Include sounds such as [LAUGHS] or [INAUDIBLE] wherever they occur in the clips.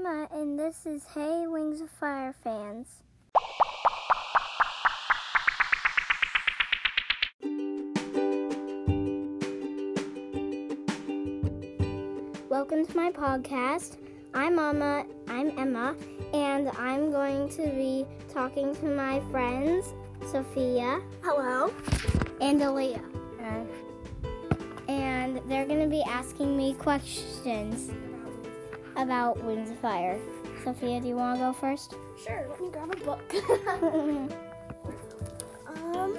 Emma, and this is Hey Wings of Fire fans. Welcome to my podcast. I'm Emma. I'm Emma, and I'm going to be talking to my friends Sophia. Hello. And Aaliyah. Hey. And they're going to be asking me questions about Wings of Fire. Sophia, do you want to go first? Sure. Let me grab a book. [LAUGHS] um,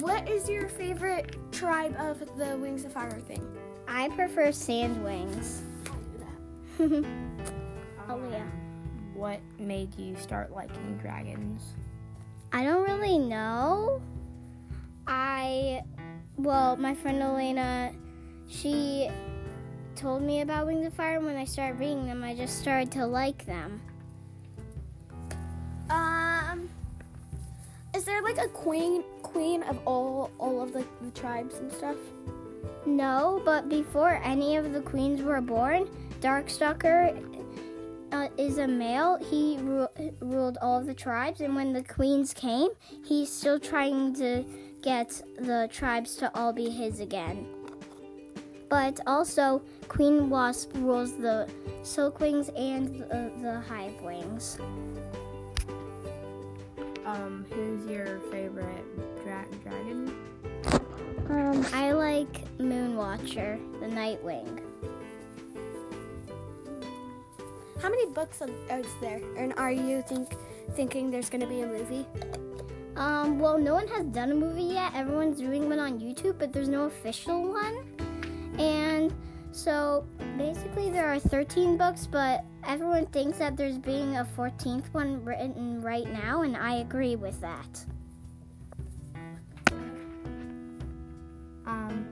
what is your favorite tribe of the Wings of Fire thing? I prefer sand wings. [LAUGHS] Aaliyah. What made you start liking dragons? I don't really know. I, well, my friend Elena, she told me about Wings of Fire. and When I started reading them, I just started to like them. Um, is there like a queen queen of all all of the, the tribes and stuff? No, but before any of the queens were born, Darkstalker uh, is a male. He ru- ruled all of the tribes, and when the queens came, he's still trying to get the tribes to all be his again. But also, Queen Wasp rules the Silk Wings and the, the Hive Wings. Um, who's your favorite dra- dragon? Um, I like Moonwatcher, the Nightwing. How many books are is there? And are you think thinking there's gonna be a movie? Um, well, no one has done a movie yet. Everyone's doing one on YouTube, but there's no official one. And so basically, there are 13 books, but everyone thinks that there's being a 14th one written right now, and I agree with that. Um,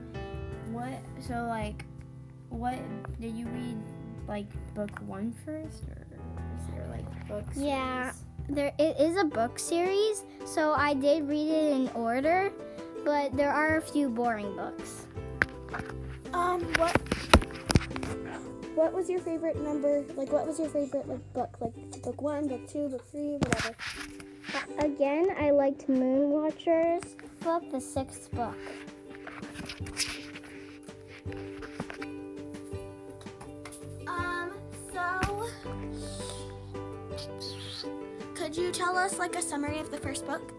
what? So like, what did you read? Like book one first, or is there like books? Yeah, there it is a book series, so I did read it in order, but there are a few boring books. Um, what what was your favorite number? Like, what was your favorite like book? Like book one, book two, book three, whatever. Again, I liked Moonwatcher's book, the sixth book. Um, so could you tell us like a summary of the first book?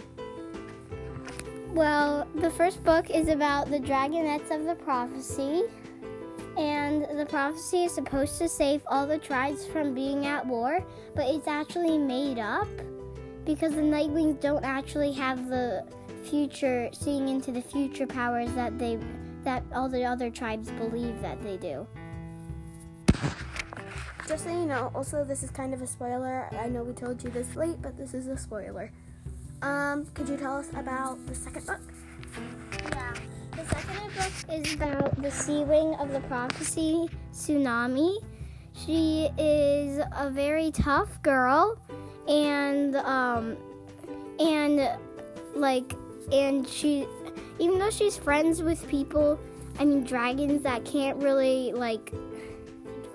Well, the first book is about the dragonets of the prophecy. And the prophecy is supposed to save all the tribes from being at war, but it's actually made up because the Nightwings don't actually have the future, seeing into the future powers that they that all the other tribes believe that they do. Just so you know, also this is kind of a spoiler. I know we told you this late, but this is a spoiler. Um, could you tell us about the second book? Yeah. The second book is about the Sea Wing of the Prophecy, Tsunami. She is a very tough girl, and um, and like, and she, even though she's friends with people, I mean dragons that can't really like,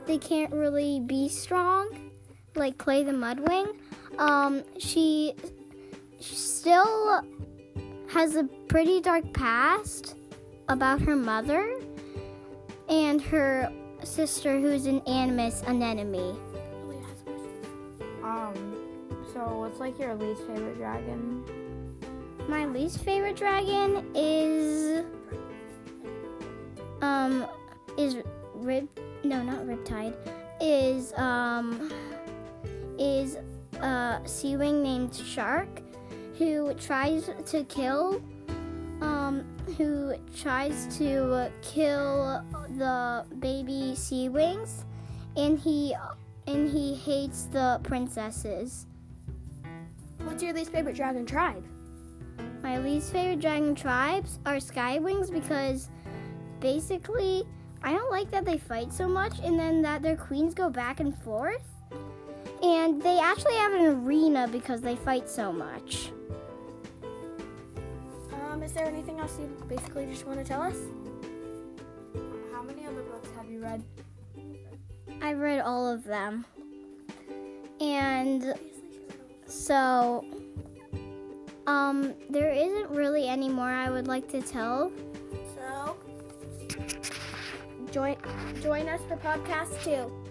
they can't really be strong, like Clay the Mudwing. Um, she still has a pretty dark past about her mother and her sister who's an animus anemone. Um, so what's like your least favorite dragon? My least favorite dragon is um is rib no not riptide is um is a sea wing named Shark who tries to kill um who tries to kill the baby sea wings and he and he hates the princesses. What's your least favorite dragon tribe? My least favorite dragon tribes are Skywings because basically I don't like that they fight so much and then that their queens go back and forth. And they actually have an arena because they fight so much. Um, is there anything else you basically just want to tell us? How many other books have you read? I've read all of them. And so um there isn't really any more I would like to tell. So join join us for podcast 2.